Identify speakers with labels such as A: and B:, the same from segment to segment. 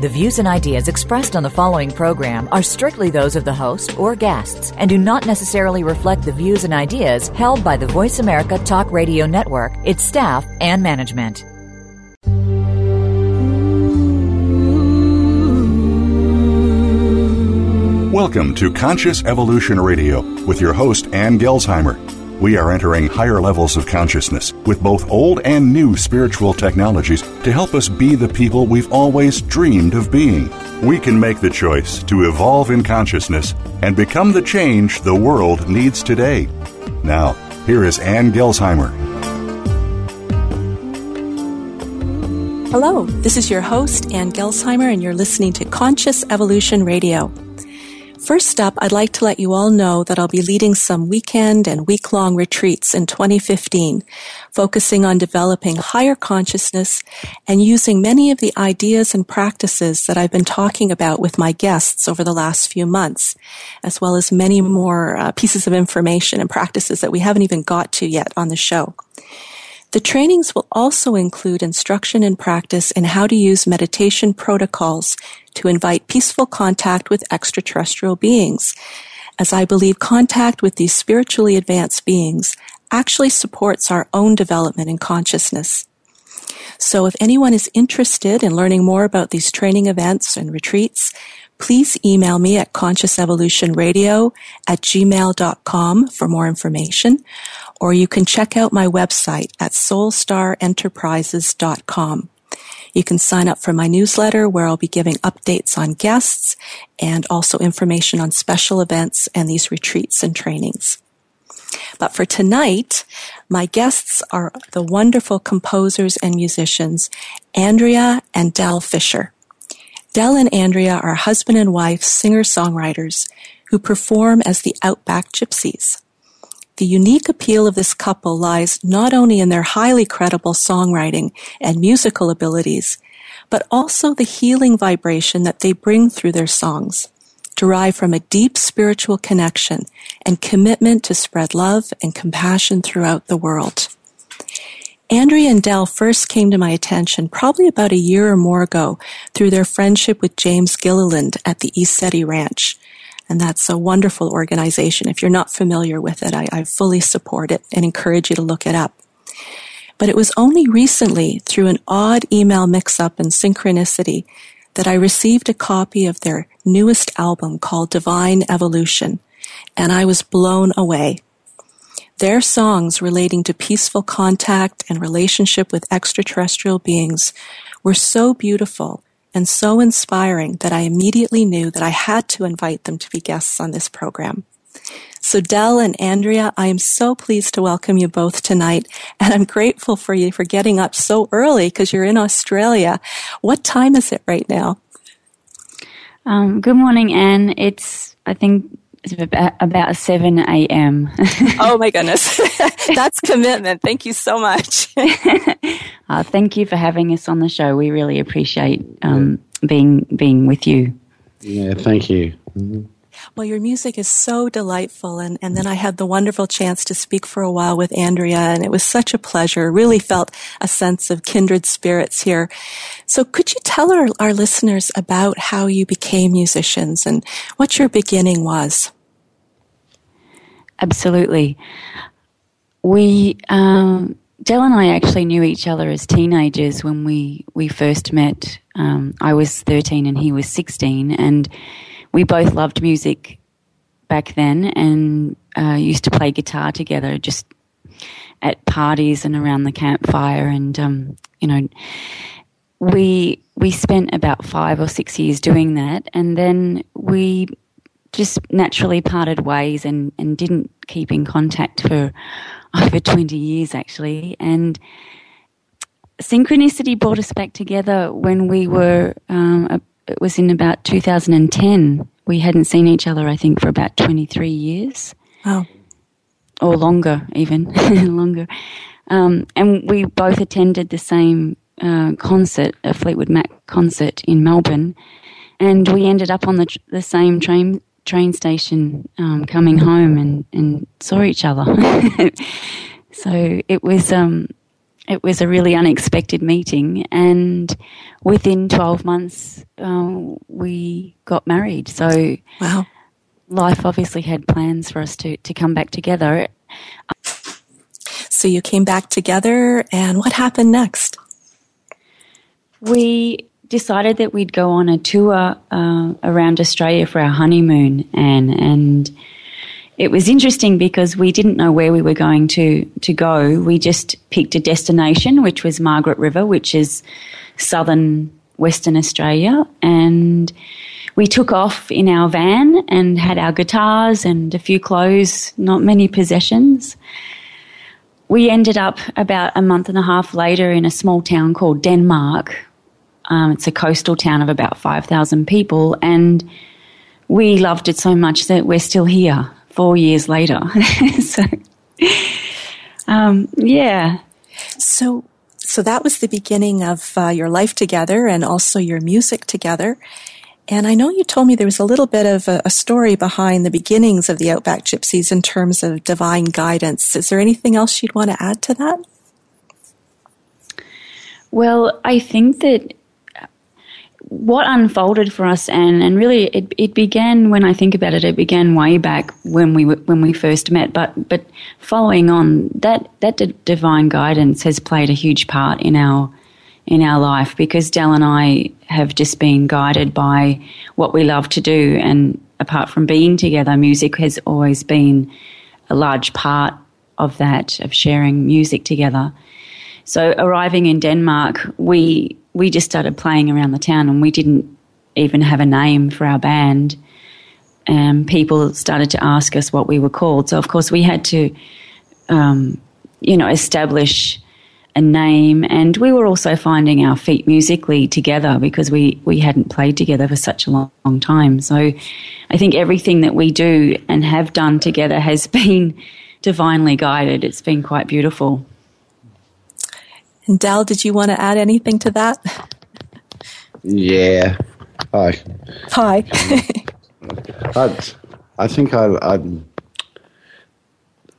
A: The views and ideas expressed on the following program are strictly those of the host or guests and do not necessarily reflect the views and ideas held by the Voice America Talk Radio Network, its staff, and management.
B: Welcome to Conscious Evolution Radio with your host, Ann Gelsheimer. We are entering higher levels of consciousness with both old and new spiritual technologies to help us be the people we've always dreamed of being. We can make the choice to evolve in consciousness and become the change the world needs today. Now, here is Ann Gelsheimer.
C: Hello, this is your host, Ann Gelsheimer, and you're listening to Conscious Evolution Radio. First up, I'd like to let you all know that I'll be leading some weekend and week long retreats in 2015, focusing on developing higher consciousness and using many of the ideas and practices that I've been talking about with my guests over the last few months, as well as many more uh, pieces of information and practices that we haven't even got to yet on the show. The trainings will also include instruction and practice in how to use meditation protocols to invite peaceful contact with extraterrestrial beings, as I believe contact with these spiritually advanced beings actually supports our own development in consciousness. So if anyone is interested in learning more about these training events and retreats, please email me at consciousevolutionradio at gmail.com for more information, or you can check out my website at soulstarenterprises.com. You can sign up for my newsletter where I'll be giving updates on guests and also information on special events and these retreats and trainings. But for tonight, my guests are the wonderful composers and musicians, Andrea and Del Fisher. Del and Andrea are husband and wife singer-songwriters who perform as the Outback Gypsies. The unique appeal of this couple lies not only in their highly credible songwriting and musical abilities, but also the healing vibration that they bring through their songs, derived from a deep spiritual connection and commitment to spread love and compassion throughout the world. Andrea and Del first came to my attention probably about a year or more ago through their friendship with James Gilliland at the ECETI Ranch. And that's a wonderful organization. If you're not familiar with it, I, I fully support it and encourage you to look it up. But it was only recently through an odd email mix-up and synchronicity that I received a copy of their newest album called Divine Evolution, and I was blown away. Their songs relating to peaceful contact and relationship with extraterrestrial beings were so beautiful and so inspiring that I immediately knew that I had to invite them to be guests on this program. So Del and Andrea, I am so pleased to welcome you both tonight, and I'm grateful for you for getting up so early because you're in Australia. What time is it right now?
D: Um, good morning, Ann. It's I think about, about 7 a.m.
C: oh my goodness. That's commitment. Thank you so much.
D: uh, thank you for having us on the show. We really appreciate um, yeah. being being with you.
E: Yeah, thank you. Mm-hmm.
C: Well, your music is so delightful. And, and then I had the wonderful chance to speak for a while with Andrea, and it was such a pleasure. Really felt a sense of kindred spirits here. So could you tell our, our listeners about how you became musicians and what your beginning was?
D: Absolutely. We, um, Del and I actually knew each other as teenagers when we, we first met. Um, I was 13 and he was 16, and we both loved music back then and uh, used to play guitar together just at parties and around the campfire and um, you know we we spent about five or six years doing that and then we just naturally parted ways and, and didn't keep in contact for over 20 years actually. And synchronicity brought us back together when we were um, it was in about 2010. We hadn't seen each other, I think, for about 23 years.
C: Wow.
D: Or longer, even longer. Um, and we both attended the same uh, concert, a Fleetwood Mac concert in Melbourne, and we ended up on the, the same train train station um, coming home and, and saw each other. so it was um, it was a really unexpected meeting, and within twelve months uh, we got married. So
C: wow,
D: life obviously had plans for us to to come back together.
C: So you came back together, and what happened next?
D: We decided that we'd go on a tour uh, around Australia for our honeymoon, and and it was interesting because we didn't know where we were going to to go. We just picked a destination, which was Margaret River, which is southern Western Australia, and we took off in our van and had our guitars and a few clothes, not many possessions we ended up about a month and a half later in a small town called Denmark. Um, it's a coastal town of about 5,000 people, and we loved it so much that we're still here four years later. so, um, yeah.
C: So, so that was the beginning of uh, your life together and also your music together. And I know you told me there was a little bit of a, a, story behind the beginnings of the Outback Gypsies in terms of divine guidance. Is there anything else you'd want to add to that?
D: Well, I think that what unfolded for us, and, and really it, it began when I think about it, it began way back when we when we first met. But but following on that that d- divine guidance has played a huge part in our in our life because Del and I have just been guided by what we love to do. And apart from being together, music has always been a large part of that, of sharing music together. So arriving in Denmark, we we just started playing around the town and we didn't even have a name for our band. And people started to ask us what we were called. So of course we had to, um, you know, establish a name, and we were also finding our feet musically together because we, we hadn't played together for such a long, long time. So I think everything that we do and have done together has been divinely guided. It's been quite beautiful.
C: And Del, did you want to add anything to that?
E: Yeah. Hi.
C: Hi.
E: I, I think I, I'd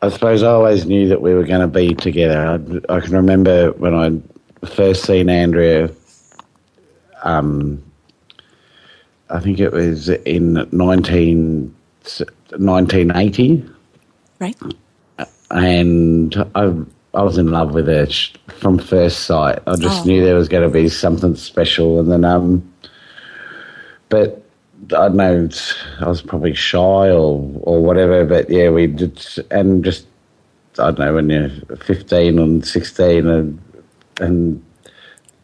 E: I suppose I always knew that we were going to be together. I, I can remember when I first seen Andrea. Um, I think it was in 19, 1980.
C: Right.
E: And I, I was in love with her from first sight. I just oh. knew there was going to be something special. And then, um, but I don't know, I was probably shy or or whatever, but yeah, we did, and just I don't know when you're 15 and 16 and and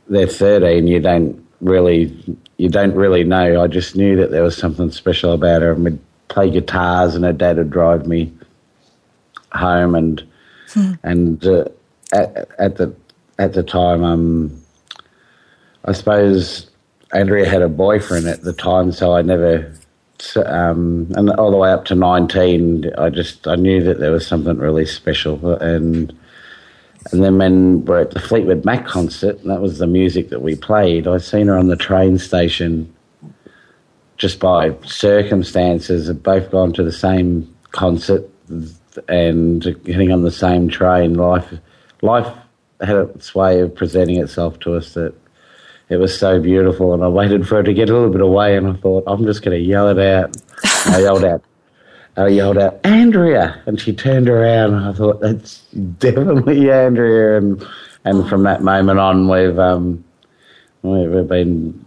E: they're 13, you don't really you don't really know. I just knew that there was something special about her, and we'd play guitars, and her dad would drive me home, and hmm. and uh, at, at the at the time, um, I suppose Andrea had a boyfriend at the time, so I never, um, and all the way up to nineteen, I just I knew that there was something really special, and and then when we're at the Fleetwood Mac concert, and that was the music that we played, I seen her on the train station. Just by circumstances, have both gone to the same concert and getting on the same train. Life, life had its way of presenting itself to us that it was so beautiful, and I waited for it to get a little bit away, and I thought, I'm just going to yell it out. I yelled out, I yelled out, Andrea, and she turned around, and I thought, that's definitely Andrea, and and from that moment on, we've um, we've been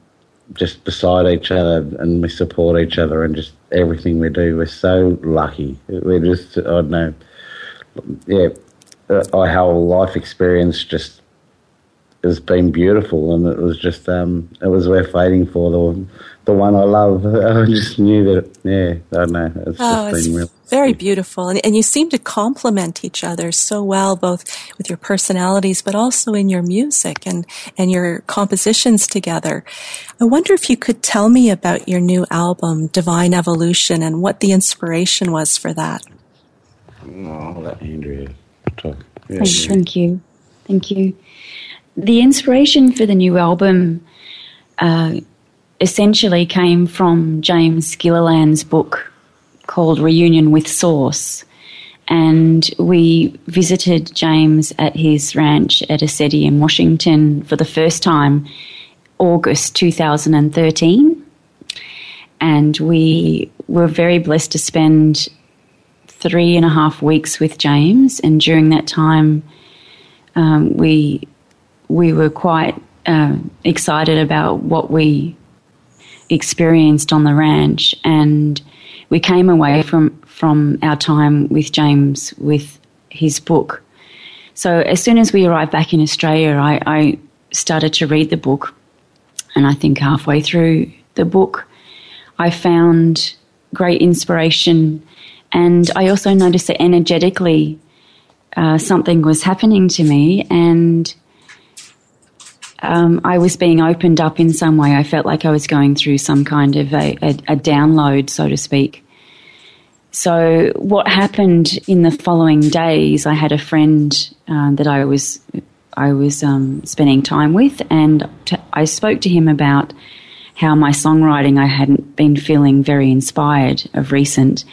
E: just beside each other, and we support each other, and just everything we do. We're so lucky. We're just, I don't know, yeah, uh, our whole life experience just has been beautiful, and it was just um, it was worth waiting for the the one I love. I just knew that. Yeah, I don't know. It's
C: oh,
E: it's
C: real very beautiful, and, and you seem to complement each other so well, both with your personalities, but also in your music and and your compositions together. I wonder if you could tell me about your new album, Divine Evolution, and what the inspiration was for that.
E: Oh, I'll let Andrea talk.
D: Yeah, thank you. Thank you. The inspiration for the new album uh, essentially came from James Gilliland's book called Reunion with Source. And we visited James at his ranch at ECETI in Washington for the first time, August 2013. And we were very blessed to spend three and a half weeks with James. And during that time, um, we we were quite uh, excited about what we experienced on the ranch, and we came away from from our time with James with his book. So as soon as we arrived back in Australia, I, I started to read the book, and I think halfway through the book, I found great inspiration, and I also noticed that energetically. Uh, something was happening to me, and um, I was being opened up in some way. I felt like I was going through some kind of a, a, a download, so to speak. So, what happened in the following days? I had a friend uh, that I was I was um, spending time with, and t- I spoke to him about how my songwriting I hadn't been feeling very inspired of recent.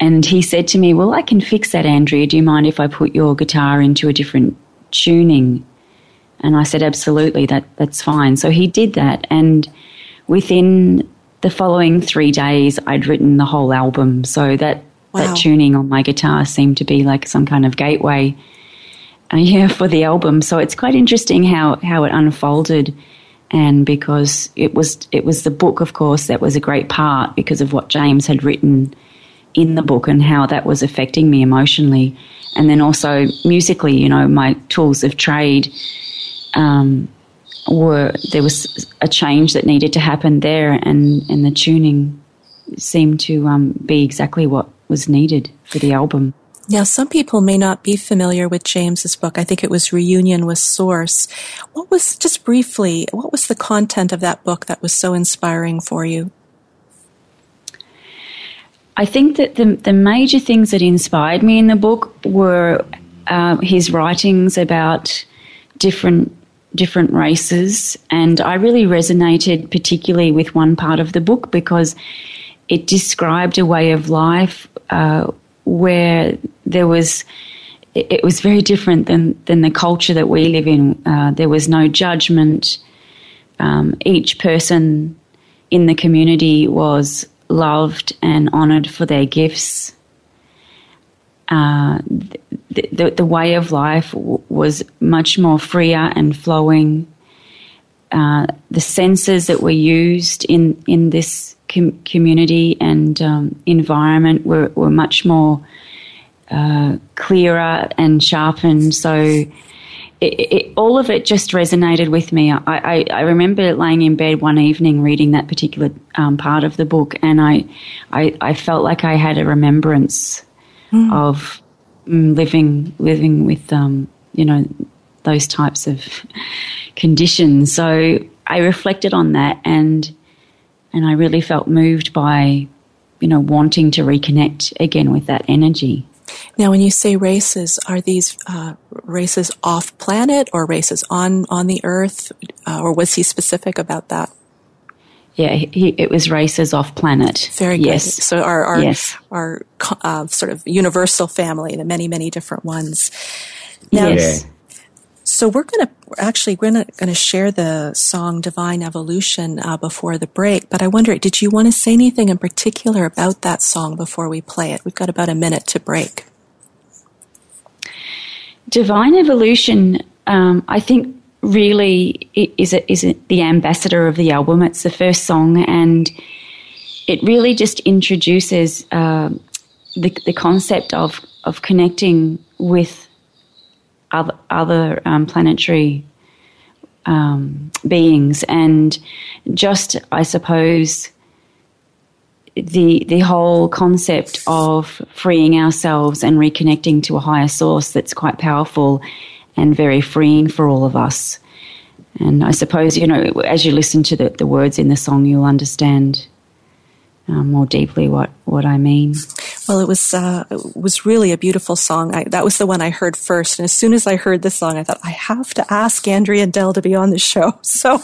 D: And he said to me, "Well, I can fix that, Andrea. Do you mind if I put your guitar into a different tuning?" And I said, absolutely, that, that's fine. So he did that. And within the following three days, I'd written the whole album. So that, wow. that tuning on my guitar seemed to be like some kind of gateway uh, yeah, for the album. So it's quite interesting how, how it unfolded. And because it was, it was the book, of course, that was a great part because of what James had written in the book and how that was affecting me emotionally. And then also musically, you know, my tools of trade um, were there was a change that needed to happen there, and and the tuning seemed to um, be exactly what was needed for the album.
C: Now, some people may not be familiar with James's book. I think it was Reunion with Source. What was, just briefly, what was the content of that book that was so inspiring for you?
D: I think that the, the major things that inspired me in the book were uh, his writings about different different races. And I really resonated particularly with one part of the book because it described a way of life uh, where there was. It was very different than, than the culture that we live in. Uh, there was no judgment. Um, each person in the community was loved and honoured for their gifts. Uh, the, the, the, way of life was much more freer and flowing. Uh, the senses that were used in, in this com- community and um, environment were, were much more uh, clearer and sharpened. So it, it, all of it just resonated with me. I, I, I, remember laying in bed one evening reading that particular um, part of the book, and I, I, I felt like I had a remembrance mm. of mm, living living with um, you know those types of conditions. So I reflected on that and and I really felt moved by you know wanting to reconnect again with that energy.
C: Now, when you say races, are these uh, races off planet or races on on the Earth, uh, or was he specific about that?
D: Yeah, he, it was races off planet.
C: Very good.
D: Yes.
C: So our our, yes. our uh, sort of universal family, the many many different ones.
D: Now, yes.
C: So we're going to actually we're going to share the song "Divine Evolution" uh, before the break. But I wonder, did you want to say anything in particular about that song before we play it? We've got about a minute to break.
D: Divine Evolution, um, I think, really is it is it the ambassador of the album. It's the first song, and it really just introduces uh, the the concept of of connecting with other other um, planetary um, beings, and just I suppose the the whole concept of freeing ourselves and reconnecting to a higher source that's quite powerful and very freeing for all of us. And I suppose, you know, as you listen to the, the words in the song, you'll understand um, more deeply what, what I mean.
C: Well, it was uh, it was really a beautiful song. I, that was the one I heard first, and as soon as I heard the song, I thought I have to ask Andrea and Del to be on the show. So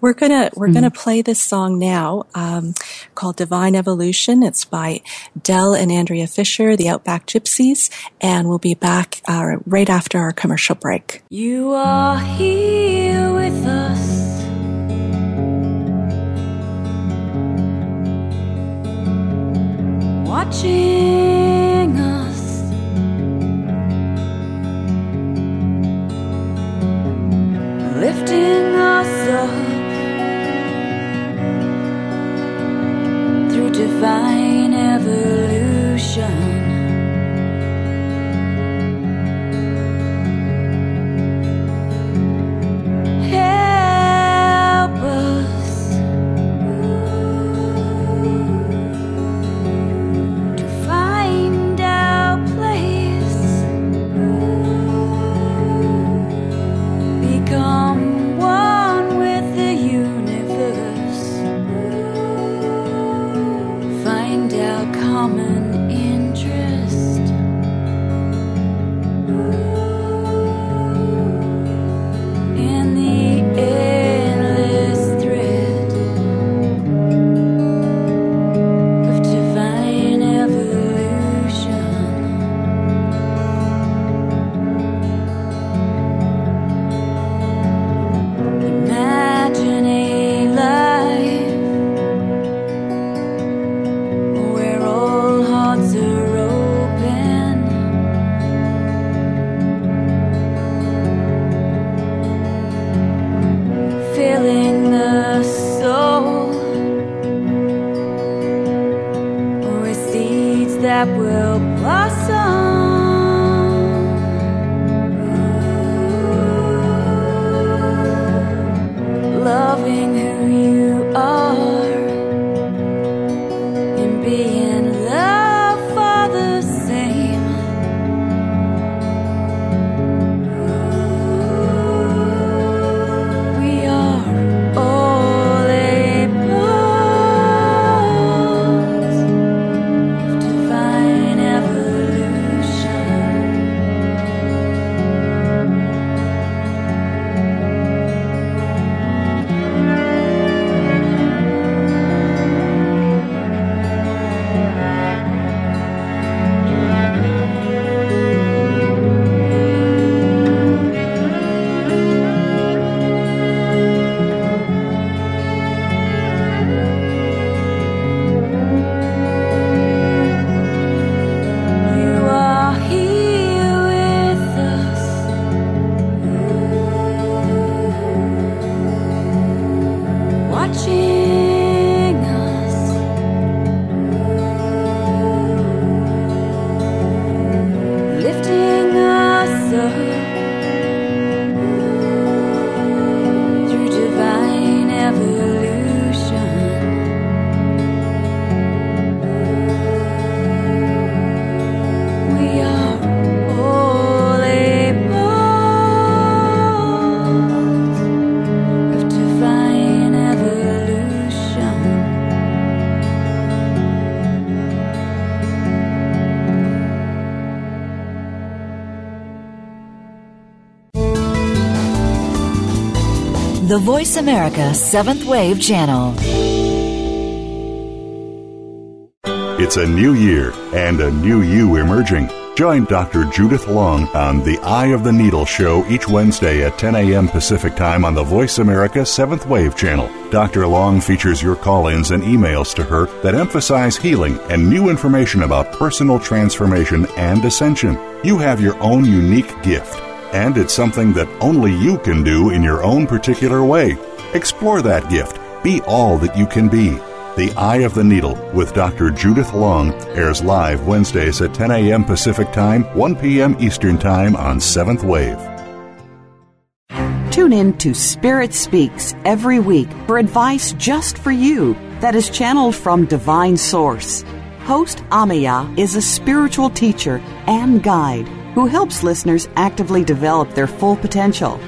C: we're gonna we're mm-hmm. gonna play this song now, um, called "Divine Evolution." It's by Del and Andrea Fisher, the Outback Gypsies, and we'll be back uh, right after our commercial break.
D: You are here with us. Watching us. Lifting
A: Voice America Seventh Wave Channel.
B: It's a new year and a new you emerging. Join Dr. Judith Long on the Eye of the Needle show each Wednesday at 10 a.m. Pacific Time on the Voice America 7th Wave channel. Dr. Long features your call ins and emails to her that emphasize healing and new information about personal transformation and ascension. You have your own unique gift and it's something that only you can do in your own particular way. Explore that gift. Be all that you can be. The Eye of the Needle with Dr. Judith Long airs live Wednesdays at 10 a.m. Pacific Time, 1 p.m. Eastern Time on 7th Wave.
F: Tune in to Spirit Speaks every week for advice just for you that is channeled from Divine Source. Host Amaya is a spiritual teacher and guide who helps listeners actively develop their full potential.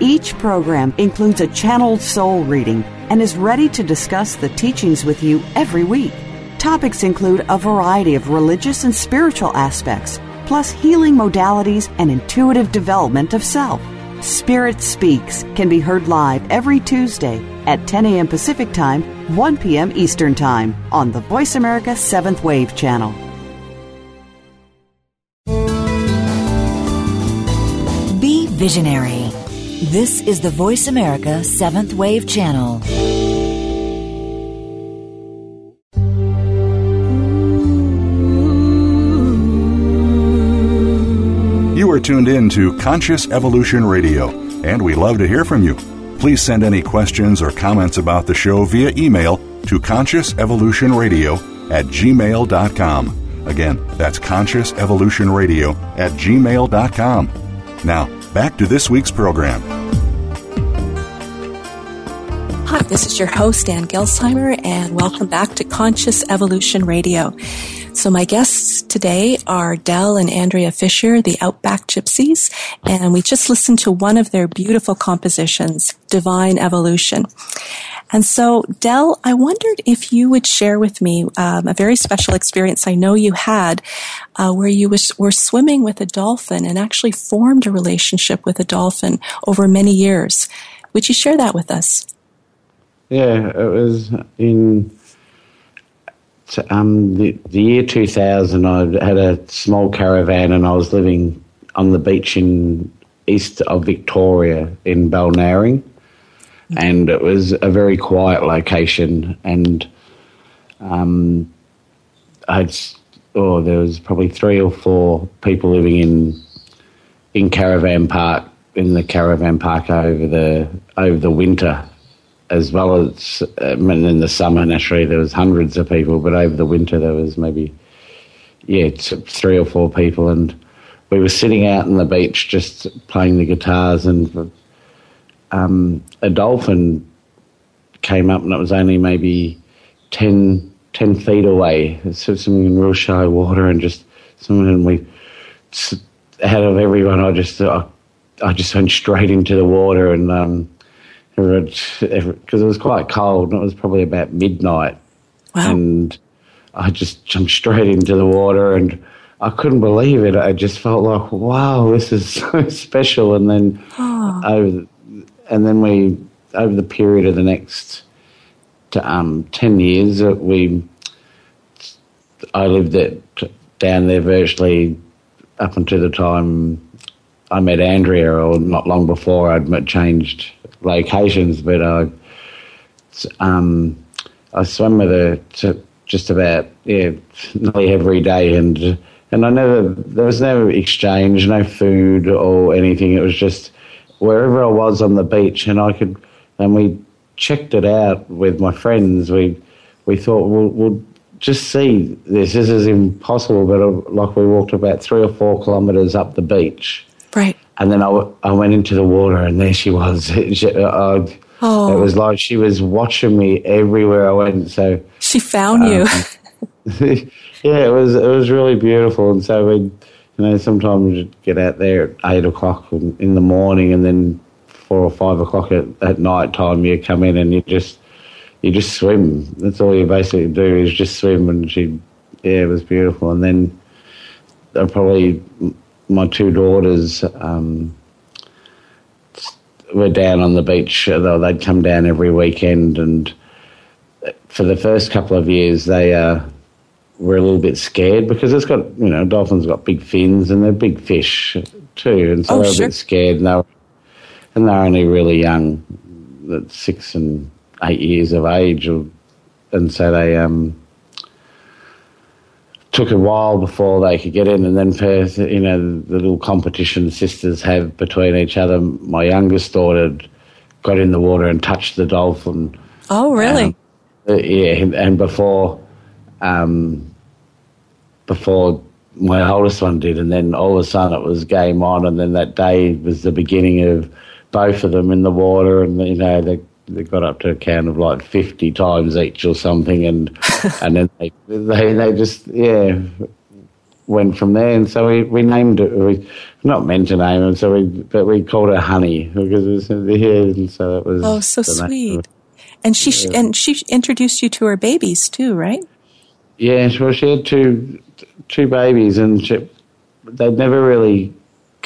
F: Each program includes a channeled soul reading and is ready to discuss the teachings with you every week. topics include a variety of religious and spiritual aspects, plus healing modalities and intuitive development of self. Spirit Speaks can be heard live every Tuesday at 10 a.m. Pacific Time, 1 p.m. Eastern Time on the Voice America 7th Wave channel.
A: Visionary. This is the Voice America 7th Wave channel.
B: You are tuned in to Conscious Evolution Radio, and we love to hear from you. Please send any questions or comments about the show via email to consciousevolutionradio at gmail.com. Again, that's consciousevolutionradio at gmail.com. Now, back to this week's program.
C: Hi, this is your host, Ann Gelsheimer, and welcome back to Conscious Evolution Radio. So my guests today are Del and Andrea Fisher, the Outback Gypsies, and we just listened to one of their beautiful compositions, Divine Evolution. And so, Del, I wondered if you would share with me um, a very special experience I know you had uh, where you was, were swimming with a dolphin and actually formed a relationship with a dolphin over many years. Would you share that with us?
E: Yeah, it was in um, the, the year 2000. I had a small caravan and I was living on the beach in east of Victoria in Balnarring. And it was a very quiet location. And um, I'd, oh, there was probably three or four people living in in caravan park in the caravan park over the over the winter as well as um, and in the summer naturally there was hundreds of people but over the winter there was maybe yeah three or four people. And we were sitting out on the beach just playing the guitars and um, a dolphin came up and it was only maybe 10, 10 feet away. So something in real shallow water and just someone and we out of everyone I just I, I just went straight into the water and um, because it was quite cold and it was probably about midnight.
C: Wow.
E: And I just jumped straight into the water and I couldn't believe it. I just felt like, wow, this is so special. And then
C: Oh.
E: over, and then we over the period of the next to, um, ten years, we I lived at, down there virtually up until the time I met Andrea, or not long before I'd changed locations, but I, um, I swam with her to just about yeah nearly every day, and and I never there was no exchange, no food or anything. It was just wherever I was on the beach, and I could and we checked it out with my friends. We we thought we'll, we'll just see this. This is impossible, but uh, like we walked about three or four kilometres up the beach.
C: Right.
E: And then I, w- I went into the water, and there she was. She- uh, uh,
C: Oh.
E: It was like she was watching me everywhere I went. So
C: She found you.
E: Um, yeah, it was it was really beautiful. And so we, you know, sometimes we'd get out there at eight o'clock in in the morning, and then four or five o'clock at, at night time you come in and you just you just swim. That's all you basically do is just swim. And she, yeah, it was beautiful. And then I probably my two daughters. Um, were down on the beach. Though they'd come down every weekend, and for the first couple of years, they uh, were a little bit scared because it's got you know dolphins got big fins and they're big fish too, and so
C: Oh,
E: they were
C: sure.
E: a bit scared. And they were, and they're only really young, at six and eight years of age, or, and so they um, took a while before they could get in, and then for you know the little competition sisters have between each other. My youngest daughter got in the water and touched the dolphin.
C: oh, really?
E: Um, uh, yeah, and before, um, before my oldest one did, and then all of a sudden it was game on, and then that day was the beginning of both of them in the water, and you know they they got up to a count of like fifty times each or something, and and then they they they just yeah went from there, and so we, we named it. We not meant to name it, so we but we called her Honey because it was yeah, and so it was.
C: oh, so
E: the name of
C: sweet. And she and she introduced you to her babies too, right?
E: yeah, well, she had two two babies, and she, they'd never really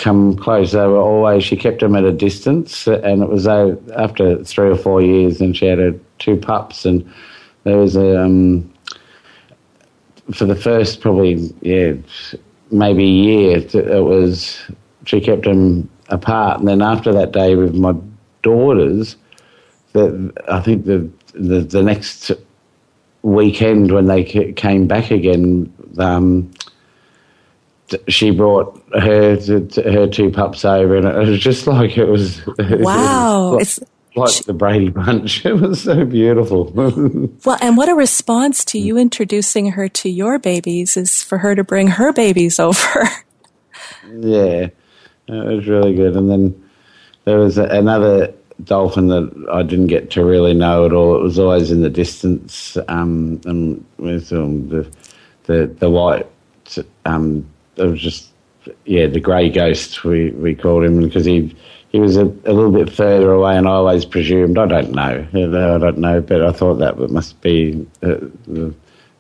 E: come close. They were always she kept them at a distance, and it was uh, after three or four years, and she had two pups, and there was a um, for the first probably yeah maybe a year it was she kept them apart, and then after that day with my daughters, that I think the, the the next weekend when they came back again. Um, she brought her her two pups over, and it was just like it was.
C: Wow,
E: it was like, like the Brady Bunch. It was so beautiful.
C: well, and what a response to you introducing her to your babies is for her to bring her babies over.
E: yeah, it was really good. And then there was another dolphin that I didn't get to really know at all. It was always in the distance, um, and with um, the the the white. Um, it was just yeah, the grey ghost we, we called him because he he was a, a, little bit further away, and I always presumed I don't know, I don't know, but I thought that must be uh, the,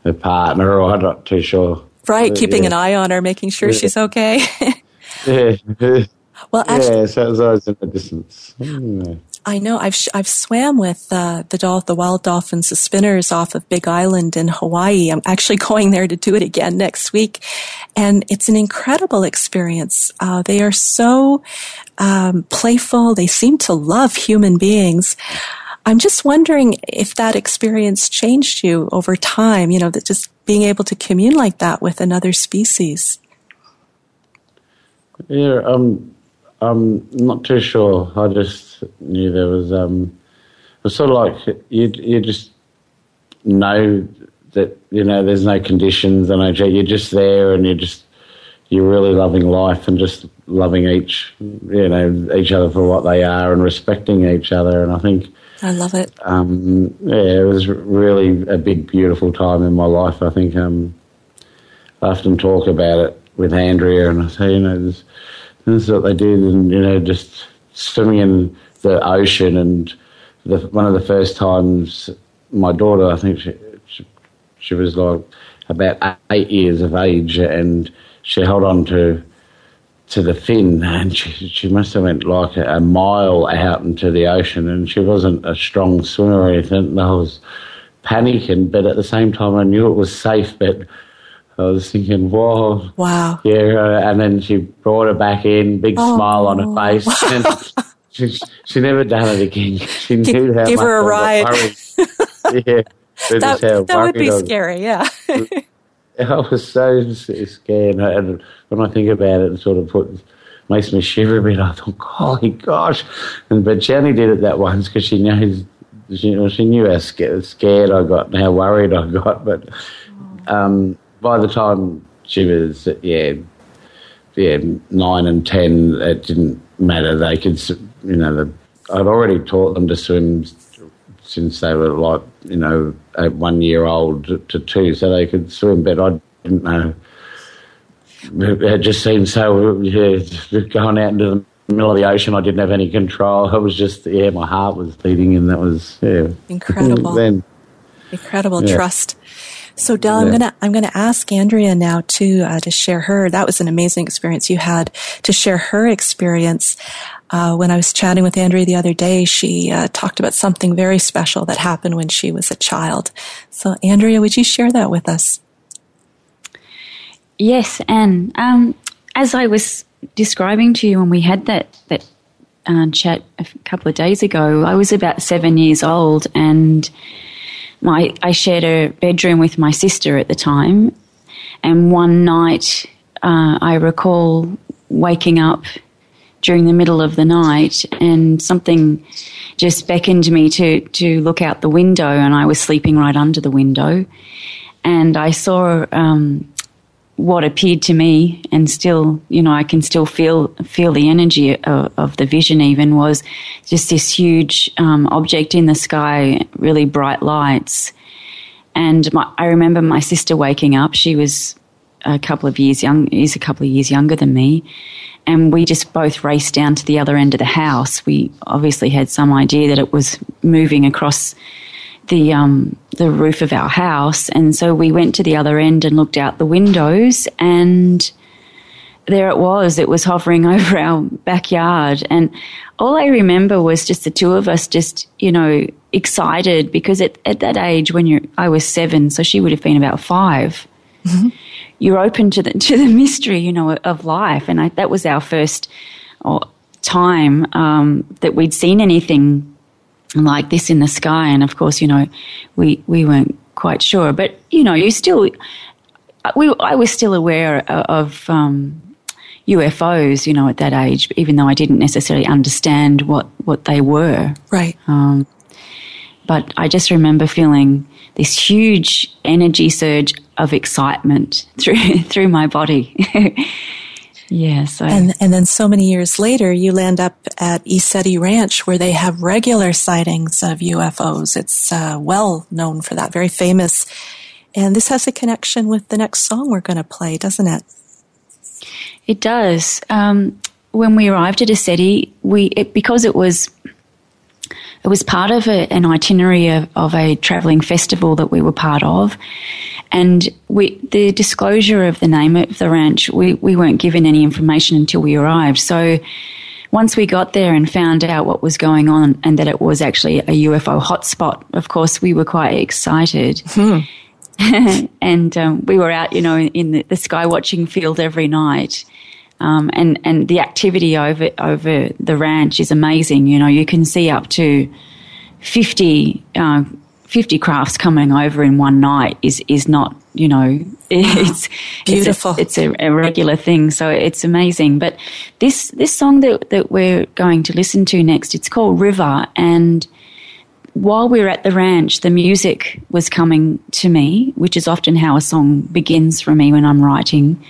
E: the partner, or I'm not too sure.
C: Right, keeping yeah. an eye on her, making sure yeah. she's okay.
E: yeah.
C: Well, actually,
E: yeah, so it was always in the distance. Hmm.
C: I know I've I've swam with uh, the dol- the wild dolphins, the spinners off of Big Island in Hawaii. I'm actually going there to do it again next week, and it's an incredible experience. Uh, they are so um, playful. They seem to love human beings. I'm just wondering if that experience changed you over time. You know, that just being able to commune like that with another species.
E: Yeah, um, I'm not too sure. I just knew there was. Um, it was sort of like you. You just know that you know there's no conditions and you're just there and you're just you're really loving life and just loving each you know each other for what they are and respecting each other and I think
C: I love it.
E: Um, yeah, it was really a big beautiful time in my life. I think um, I often talk about it with Andrea and I say you know there's this is what they did, and you know, just swimming in the ocean. And the, one of the first times, my daughter, I think she, she, she was like about eight years of age, and she held on to to the fin, and she she must have went like a, a mile out into the ocean, and she wasn't a strong swimmer or anything. And I was panicking, but at the same time, I knew it was safe, but I was thinking, whoa.
C: Wow.
E: Yeah, and then she brought her back in, big oh. smile on her face. She, she never done it again. She knew how
C: Give
E: much
C: her a ride.
E: yeah.
C: That, that would be scary, yeah.
E: I was so scared. And when I think about it, it sort of puts, makes me shiver a bit. I thought, holy gosh. And, but Jenny did it that once because she knows, she, she knew how scared, scared I got and how worried I got. But um, by the time she was, yeah, yeah, nine and ten, it didn't matter. They could, you know, the, I'd already taught them to swim since they were like, you know, one year old to two, so they could swim. But I didn't know. It just seemed so, yeah, going out into the middle of the ocean, I didn't have any control. It was just, yeah, my heart was beating, and that was, yeah,
C: incredible.
E: then,
C: incredible yeah. trust. So Del, yeah. I'm gonna I'm gonna ask Andrea now to uh, to share her. That was an amazing experience you had to share her experience. Uh, when I was chatting with Andrea the other day, she uh, talked about something very special that happened when she was a child. So, Andrea, would you share that with us?
D: Yes, and um, as I was describing to you when we had that that uh, chat a couple of days ago, I was about seven years old and my I shared a bedroom with my sister at the time, and one night uh, I recall waking up during the middle of the night and something just beckoned me to to look out the window, and I was sleeping right under the window, and I saw um, what appeared to me, and still, you know, I can still feel feel the energy of, of the vision. Even was just this huge um, object in the sky, really bright lights. And my, I remember my sister waking up. She was a couple of years young, is a couple of years younger than me, and we just both raced down to the other end of the house. We obviously had some idea that it was moving across the um, the roof of our house, and so we went to the other end and looked out the windows, and there it was. It was hovering over our backyard, and all I remember was just the two of us, just you know, excited because at, at that age, when you're, I was seven, so she would have been about 5 mm-hmm. You're open to the to the mystery, you know, of life, and I, that was our first uh, time um, that we'd seen anything like this in the sky. And of course, you know, we, we weren't quite sure. But, you know, you still, we, I was still aware of um, UFOs, you know, at that age, even though I didn't necessarily understand what, what they were.
C: Right.
D: Um, but I just remember feeling this huge energy surge of excitement through through my body. Yeah. So.
C: And, and then so many years later, you land up at ECETI Ranch where they have regular sightings of UFOs. It's uh, well known for that, very famous. And this has a connection with the next song we're going to play, doesn't it?
D: It does. Um, when we arrived at ECETI, we it, because it was it was part of a, an itinerary of, of a travelling festival that we were part of. And we, the disclosure of the name of the ranch, we, we weren't given any information until we arrived. So once we got there and found out what was going on and that it was actually a UFO hotspot, of course, we were quite excited. Hmm. and um, we were out, you know, in the, the sky watching field every night. Um, and and the activity over over the ranch is amazing. You know, you can see up to fifty uh, 50 crafts coming over in one night is is not you know it's
C: beautiful.
D: It's, a, it's a, regular thing, so it's amazing. But this this song that that we're going to listen to next, it's called River, and while we were at the ranch, the music was coming to me, which is often how a song begins for me when I'm writing.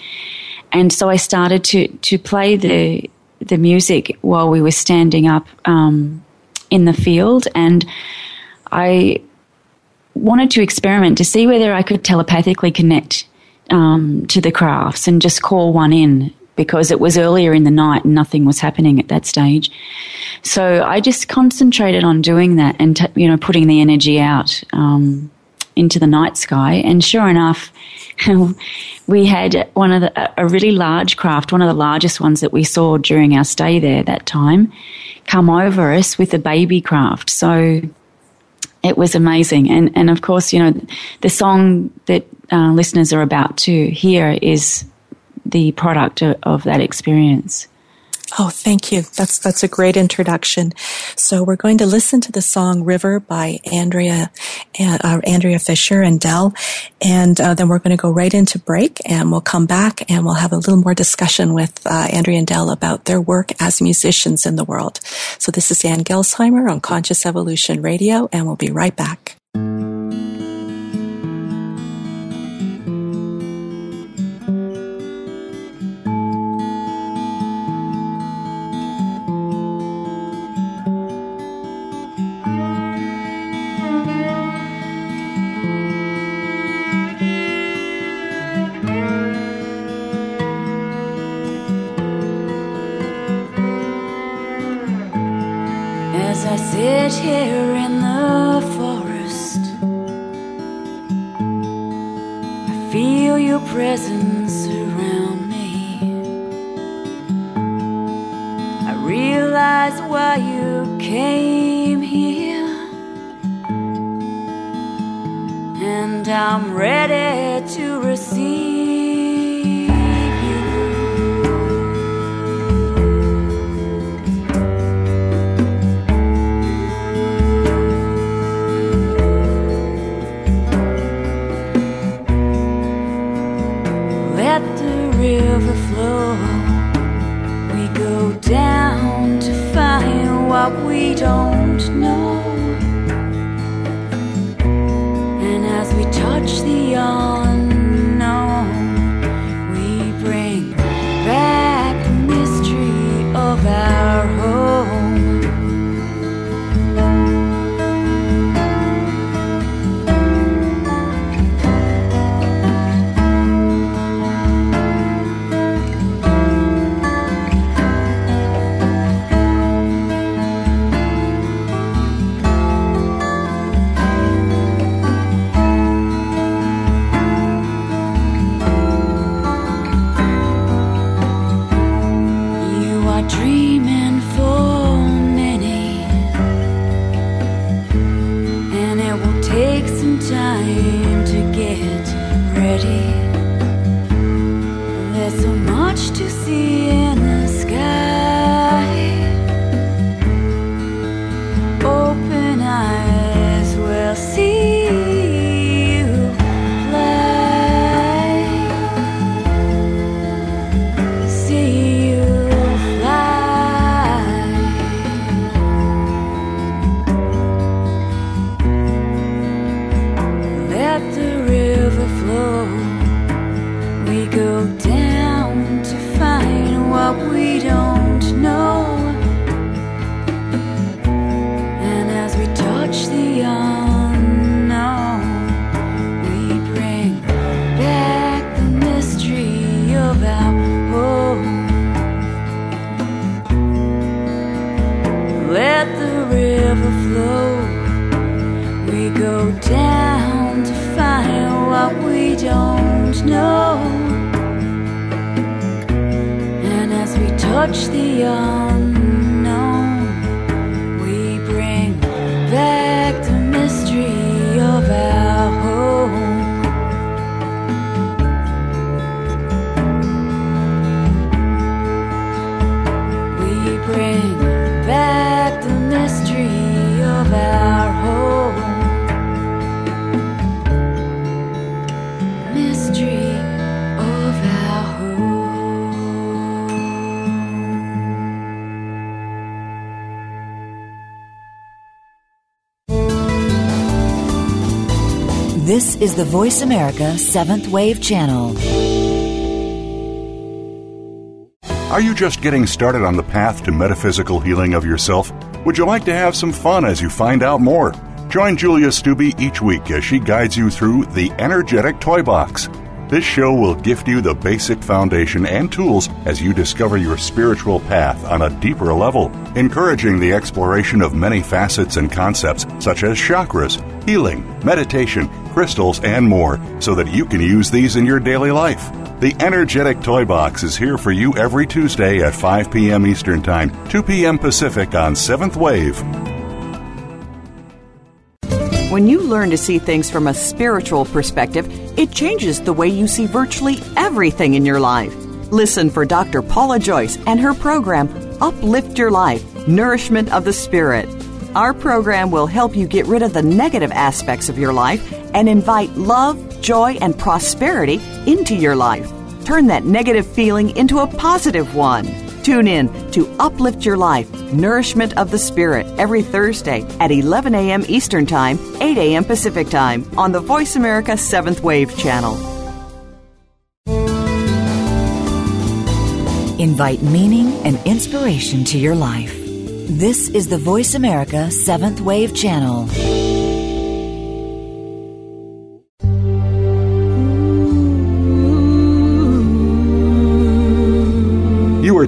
D: And so I started to to play the the music while we were standing up um, in the field, and I wanted to experiment to see whether I could telepathically connect um, to the crafts and just call one in because it was earlier in the night and nothing was happening at that stage. So I just concentrated on doing that and t- you know putting the energy out um, into the night sky. And sure enough, we had one of the a really large craft, one of the largest ones that we saw during our stay there that time, come over us with a baby craft. So it was amazing. And, and of course, you know, the song that uh, listeners are about to hear is the product of, of that experience.
C: Oh, thank you. That's that's a great introduction. So we're going to listen to the song "River" by Andrea uh, Andrea Fisher and Del, and uh, then we're going to go right into break, and we'll come back and we'll have a little more discussion with uh, Andrea and Del about their work as musicians in the world. So this is Ann Gelsheimer on Conscious Evolution Radio, and we'll be right back.
G: Touch the unknown,
A: Is the Voice America Seventh Wave Channel.
B: Are you just getting started on the path to metaphysical healing of yourself? Would you like to have some fun as you find out more? Join Julia Stubbe each week as she guides you through the Energetic Toy Box. This show will gift you the basic foundation and tools as you discover your spiritual path on a deeper level, encouraging the exploration of many facets and concepts such as chakras, healing, meditation, crystals, and more so that you can use these in your daily life. The Energetic Toy Box is here for you every Tuesday at 5 p.m. Eastern Time, 2 p.m. Pacific on 7th Wave.
F: Learn to see things from a spiritual perspective, it changes the way you see virtually everything in your life. Listen for Dr. Paula Joyce and her program, Uplift Your Life Nourishment of the Spirit. Our program will help you get rid of the negative aspects of your life and invite love, joy, and prosperity into your life. Turn that negative feeling into a positive one. Tune in to Uplift Your Life Nourishment of the Spirit every Thursday at 11 a.m. Eastern Time, 8 a.m. Pacific Time on the Voice America 7th Wave channel.
A: Invite meaning and inspiration to your life. This is the Voice America Seventh Wave Channel.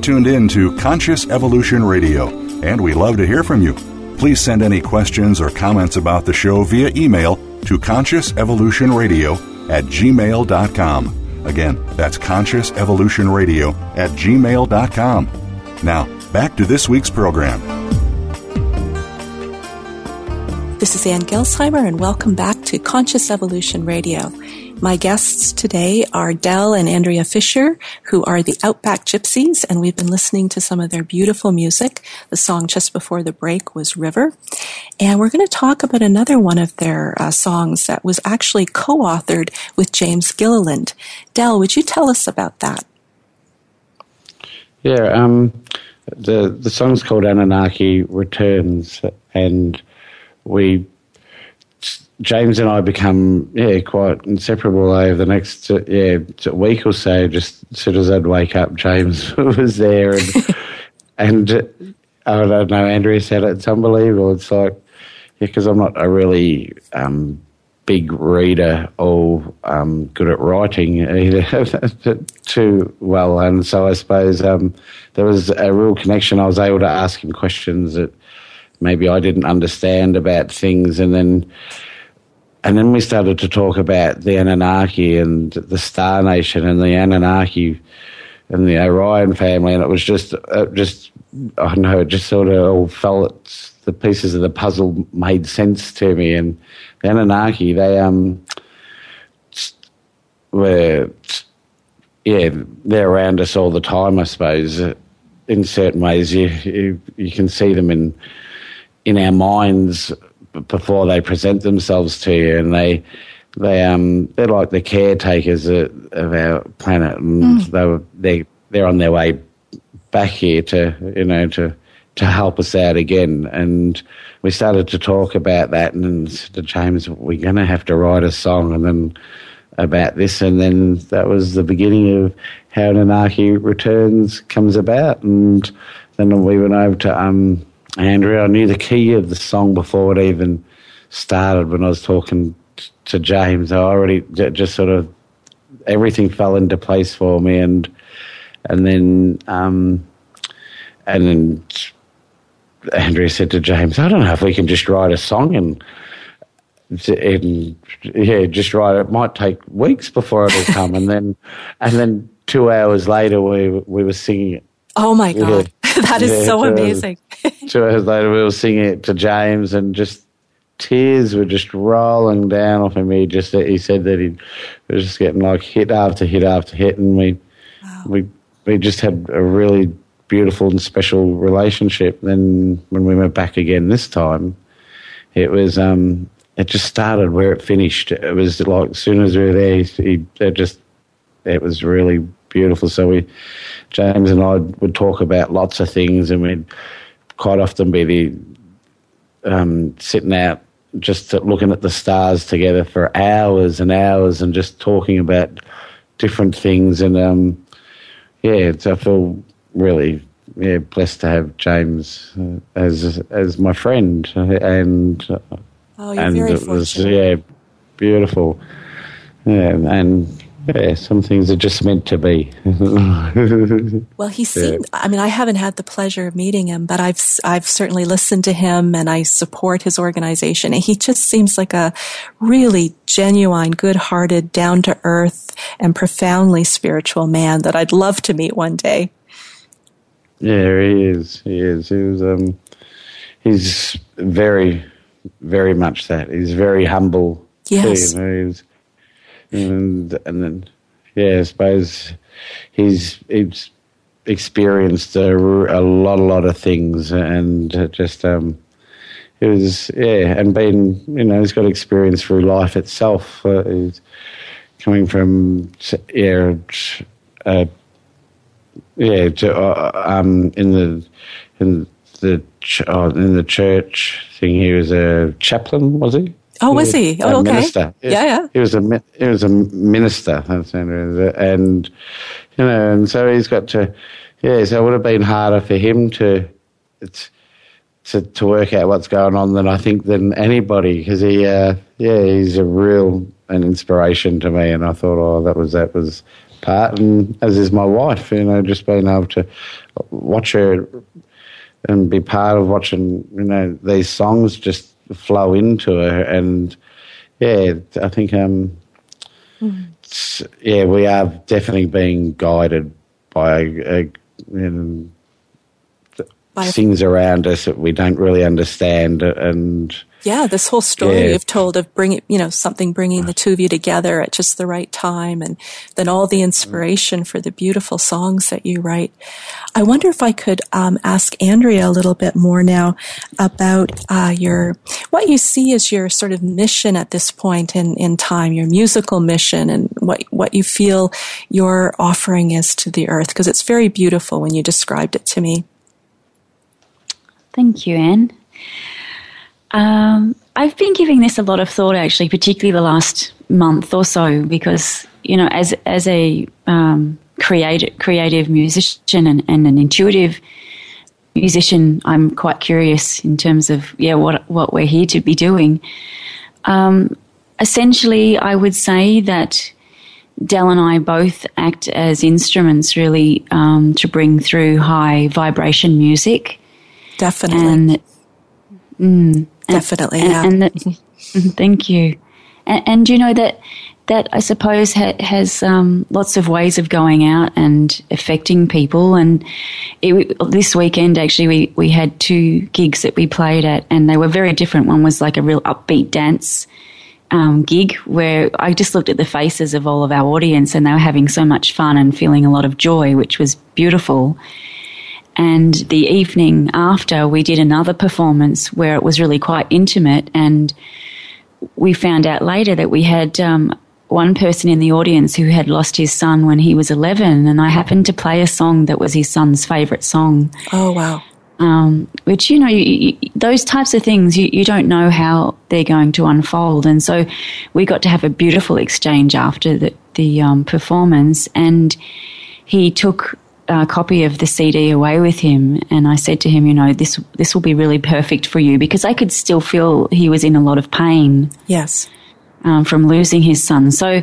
B: Tuned in to Conscious Evolution Radio, and we love to hear from you. Please send any questions or comments about the show via email to consciousevolutionradio at gmail.com. Again, that's consciousevolutionradio at gmail.com. Now, back to this week's program.
C: This is Ann Gelsheimer, and welcome back to Conscious Evolution Radio. My guests today are Del and Andrea Fisher, who are the Outback Gypsies, and we've been listening to some of their beautiful music. The song just before the break was River. And we're going to talk about another one of their uh, songs that was actually co authored with James Gilliland. Del, would you tell us about that?
E: Yeah, um, the the song's called Anunnaki Returns, and we James and I become yeah quite inseparable over the next uh, yeah week or so. Just as soon as I'd wake up, James was there, and and uh, I don't know. Andrea said it's unbelievable. It's like yeah, because I'm not a really um, big reader or um, good at writing either too well, and so I suppose um, there was a real connection. I was able to ask him questions that maybe I didn't understand about things, and then and then we started to talk about the Anunnaki and the Star Nation and the Anunnaki and the Orion family, and it was just, it just I don't know, it just sort of all fell the pieces of the puzzle made sense to me. And the Anunnaki, they um, were yeah, they're around us all the time. I suppose in certain ways, you you, you can see them in in our minds before they present themselves to you, and they they um they're like the caretakers of, of our planet, and mm. they were they they're on their way back here to you know to to help us out again. And we started to talk about that, and to James, we're going to have to write a song, and then about this, and then that was the beginning of how Anunnaki Returns comes about, and then we went over to um, Andrea. I knew the key of the song before it even started when I was talking to James. I already just sort of everything fell into place for me, and and then um, and then Andrea said to James, "I don't know if we can just write a song and." and yeah, just write. It might take weeks before it'll come, and then and then two hours later we we were singing it.
C: Oh my god, yeah. that is yeah, so amazing!
E: Two hours later we were singing it to James, and just tears were just rolling down off him. He just he said that he was just getting like hit after hit after hit, and we wow. we we just had a really beautiful and special relationship. Then when we went back again this time, it was um it just started where it finished. It was like as soon as we were there, he, it just it was really beautiful. So we, James and I would talk about lots of things, and we'd quite often be the um, sitting out just looking at the stars together for hours and hours, and just talking about different things. And um, yeah, I feel really yeah blessed to have James uh, as as my friend, and
C: Oh, you're and very it was
E: yeah, beautiful. Yeah, and yeah, some things are just meant to be.
C: well, he seemed. I mean, I haven't had the pleasure of meeting him, but I've I've certainly listened to him, and I support his organization. And he just seems like a really genuine, good-hearted, down-to-earth, and profoundly spiritual man that I'd love to meet one day.
E: Yeah, he is. He is. He was. Um, he's very very much that. He's very humble.
C: Yes.
E: Too, you know, he's, and and then yeah, I suppose he's he's experienced a, a lot a lot of things and just um it was yeah and been you know he's got experience through life itself uh, he's coming from yeah uh, yeah to, uh, um in the in the oh, in the church thing. He was a chaplain, was he?
C: Oh, was he? Oh, okay. Minister.
E: Yeah,
C: yeah.
E: He was a he was a minister, and you know, and so he's got to. Yeah, so it would have been harder for him to to to work out what's going on than I think than anybody because he, uh, yeah, he's a real an inspiration to me, and I thought, oh, that was that was part, and as is my wife, you know, just being able to watch her and be part of watching you know these songs just flow into her and yeah i think um mm. yeah we are definitely being guided by a, a by things around us that we don't really understand and
C: yeah, this whole story yeah. you've told of bringing, you know, something bringing the two of you together at just the right time and then all the inspiration for the beautiful songs that you write. I wonder if I could um, ask Andrea a little bit more now about uh, your, what you see as your sort of mission at this point in, in time, your musical mission and what, what you feel your offering is to the earth, because it's very beautiful when you described it to me.
D: Thank you, Ann. Um, I've been giving this a lot of thought, actually, particularly the last month or so, because you know, as as a um, creative creative musician and, and an intuitive musician, I'm quite curious in terms of yeah, what what we're here to be doing. Um, essentially, I would say that Del and I both act as instruments, really, um, to bring through high vibration music.
C: Definitely.
D: And mm,
C: Definitely,
D: and,
C: yeah.
D: And, mm-hmm, thank you. And, and, you know that that I suppose ha- has um, lots of ways of going out and affecting people. And it, this weekend, actually, we, we had two gigs that we played at, and they were very different. One was like a real upbeat dance um, gig where I just looked at the faces of all of our audience, and they were having so much fun and feeling a lot of joy, which was beautiful. And the evening after, we did another performance where it was really quite intimate and we found out later that we had um, one person in the audience who had lost his son when he was 11, and I happened to play a song that was his son's favourite song.
C: Oh, wow.
D: Um, which, you know, you, you, those types of things, you, you don't know how they're going to unfold. And so we got to have a beautiful exchange after the, the um, performance, and he took a copy of the CD away with him, and I said to him, you know, this this will be really perfect for you because I could still feel he was in a lot of pain.
C: Yes
D: um, from losing his son. So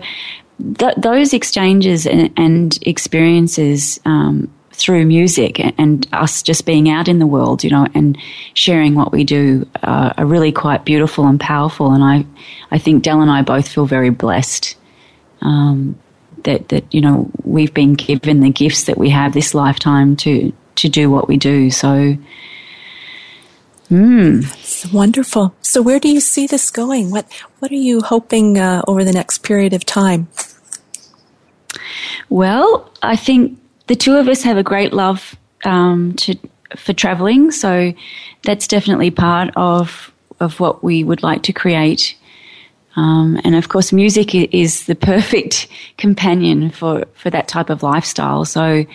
D: th- those exchanges and, and experiences um, through music and, and, us just being out in the world, you know, and sharing what we do uh, are really quite beautiful and powerful. And I, I think Del and I both feel very blessed. Um, that, that you know we've been given the gifts that we have this lifetime to to do what we do. So
C: Mm. Wonderful. So, where do you see this going? What What are you hoping uh, over the next period of time?
D: Well, I think the two of us have a great love um, to for traveling, so that's definitely part of of what we would like to create. Um, and of course, music is the perfect companion for, for that type of lifestyle. So,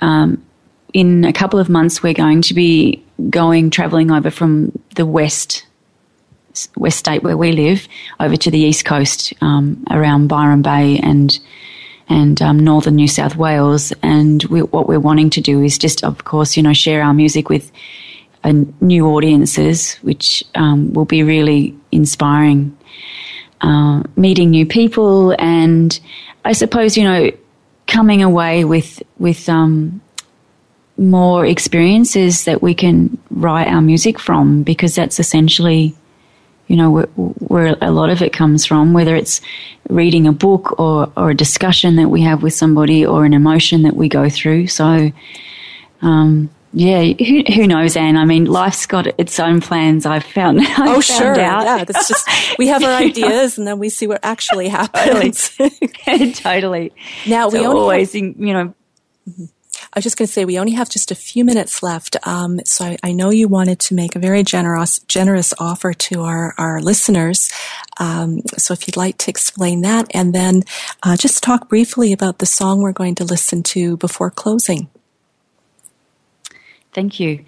D: um, in a couple of months, we're going to be going traveling over from the west west state where we live over to the east coast um, around Byron Bay and and um, northern New South Wales. And we, what we're wanting to do is just, of course, you know, share our music with uh, new audiences, which um, will be really inspiring. Uh, meeting new people, and I suppose you know, coming away with with um, more experiences that we can write our music from because that's essentially you know where, where, a lot of it comes from whether it's reading a book or, or a discussion that we have with somebody or an emotion that we go through. So um, yeah, who, who knows, Ann? I mean, life's got its own plans. I've found. I've
C: oh,
D: found
C: sure.
D: Out.
C: Yeah, that's just we have our ideas, and then we see what actually happens.
D: totally. totally.
C: Now
D: so
C: we
D: always,
C: have,
D: you know,
C: mm-hmm. I was just going to say we only have just a few minutes left, um, so I, I, know you wanted to make a very generous generous offer to our our listeners. Um, so if you'd like to explain that, and then uh, just talk briefly about the song we're going to listen to before closing.
D: Thank you.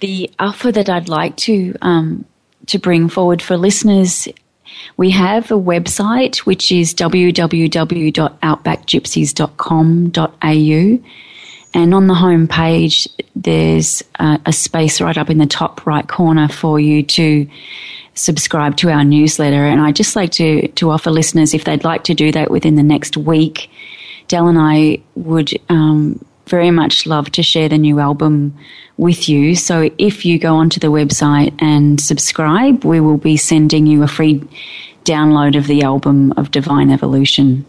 D: The offer that I'd like to um, to bring forward for listeners we have a website which is www.outbackgypsies.com.au and on the home page, there's a, a space right up in the top right corner for you to subscribe to our newsletter. And I'd just like to, to offer listeners, if they'd like to do that within the next week, Del and I would um, very much love to share the new album with you. So if you go onto the website and subscribe, we will be sending you a free download of the album of Divine Evolution.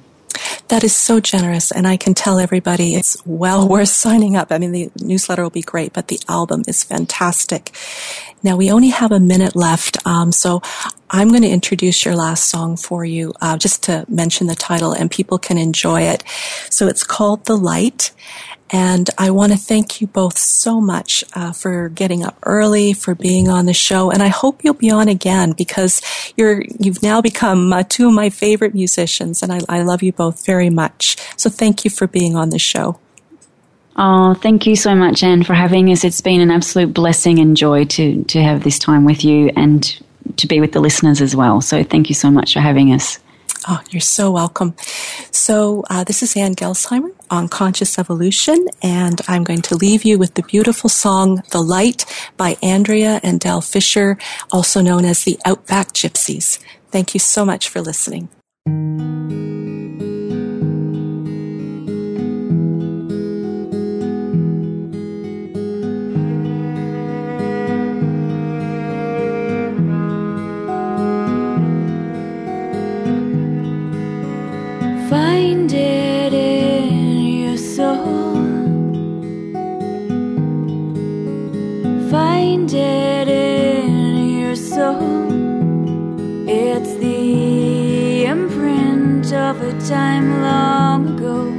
C: That is so generous, and I can tell everybody it's well worth signing up. I mean, the newsletter will be great, but the album is fantastic. Now, we only have a minute left, um, so I'm going to introduce your last song for you, uh, just to mention the title, and people can enjoy it. So it's called The Light, and I want to thank you both so much uh, for getting up early, for being on the show, and I hope you'll be on again because you're you've now become uh, two of my favorite musicians, and I, I love you both very much. So thank you for being on the show.
D: Oh, thank you so much, Ann, for having us. It's been an absolute blessing and joy to to have this time with you and to be with the listeners as well. So thank you so much for having us.
C: Oh, you're so welcome. So, uh, this is Ann Gelsheimer on Conscious Evolution, and I'm going to leave you with the beautiful song The Light by Andrea and Del Fisher, also known as the Outback Gypsies. Thank you so much for listening.
D: Dead in your soul. It's the imprint of a time long ago.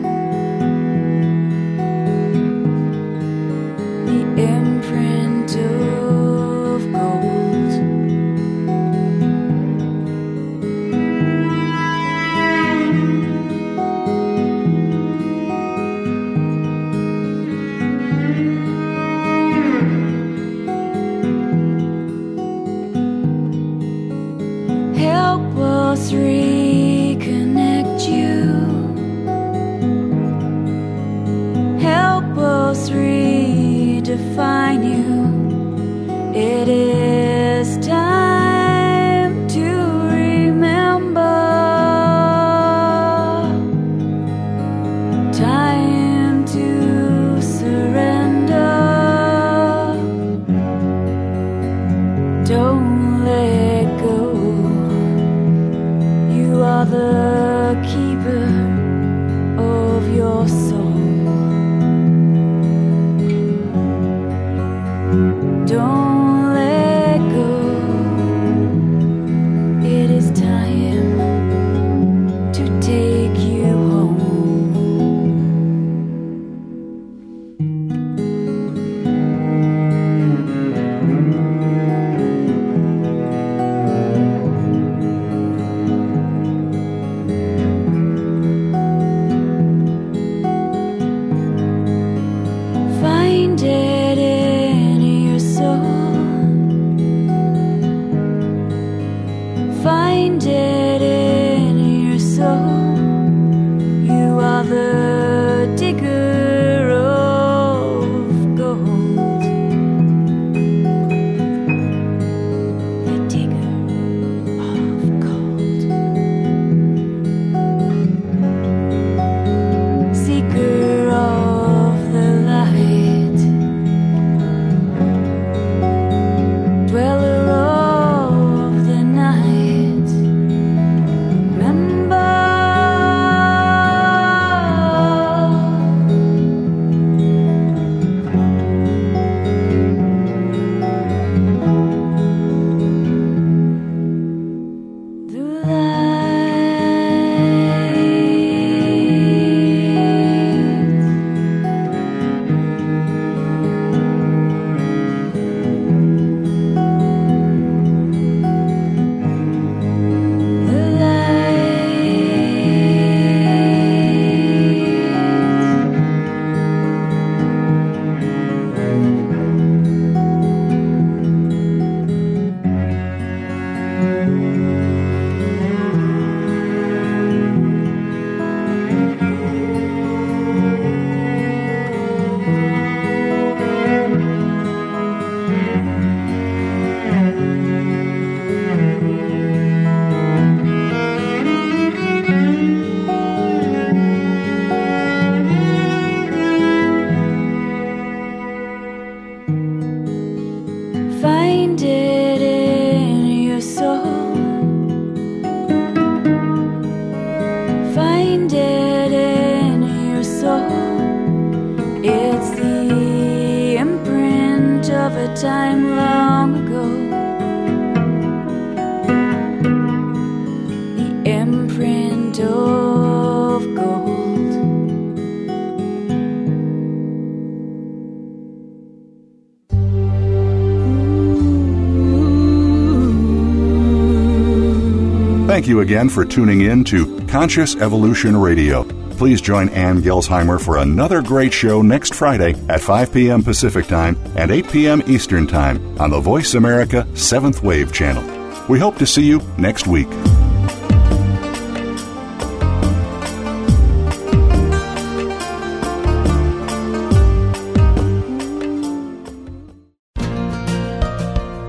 B: You again for tuning in to Conscious Evolution Radio. Please join Ann Gelsheimer for another great show next Friday at 5 p.m. Pacific Time and 8 p.m. Eastern Time on the Voice America 7th Wave channel. We hope to see you next week.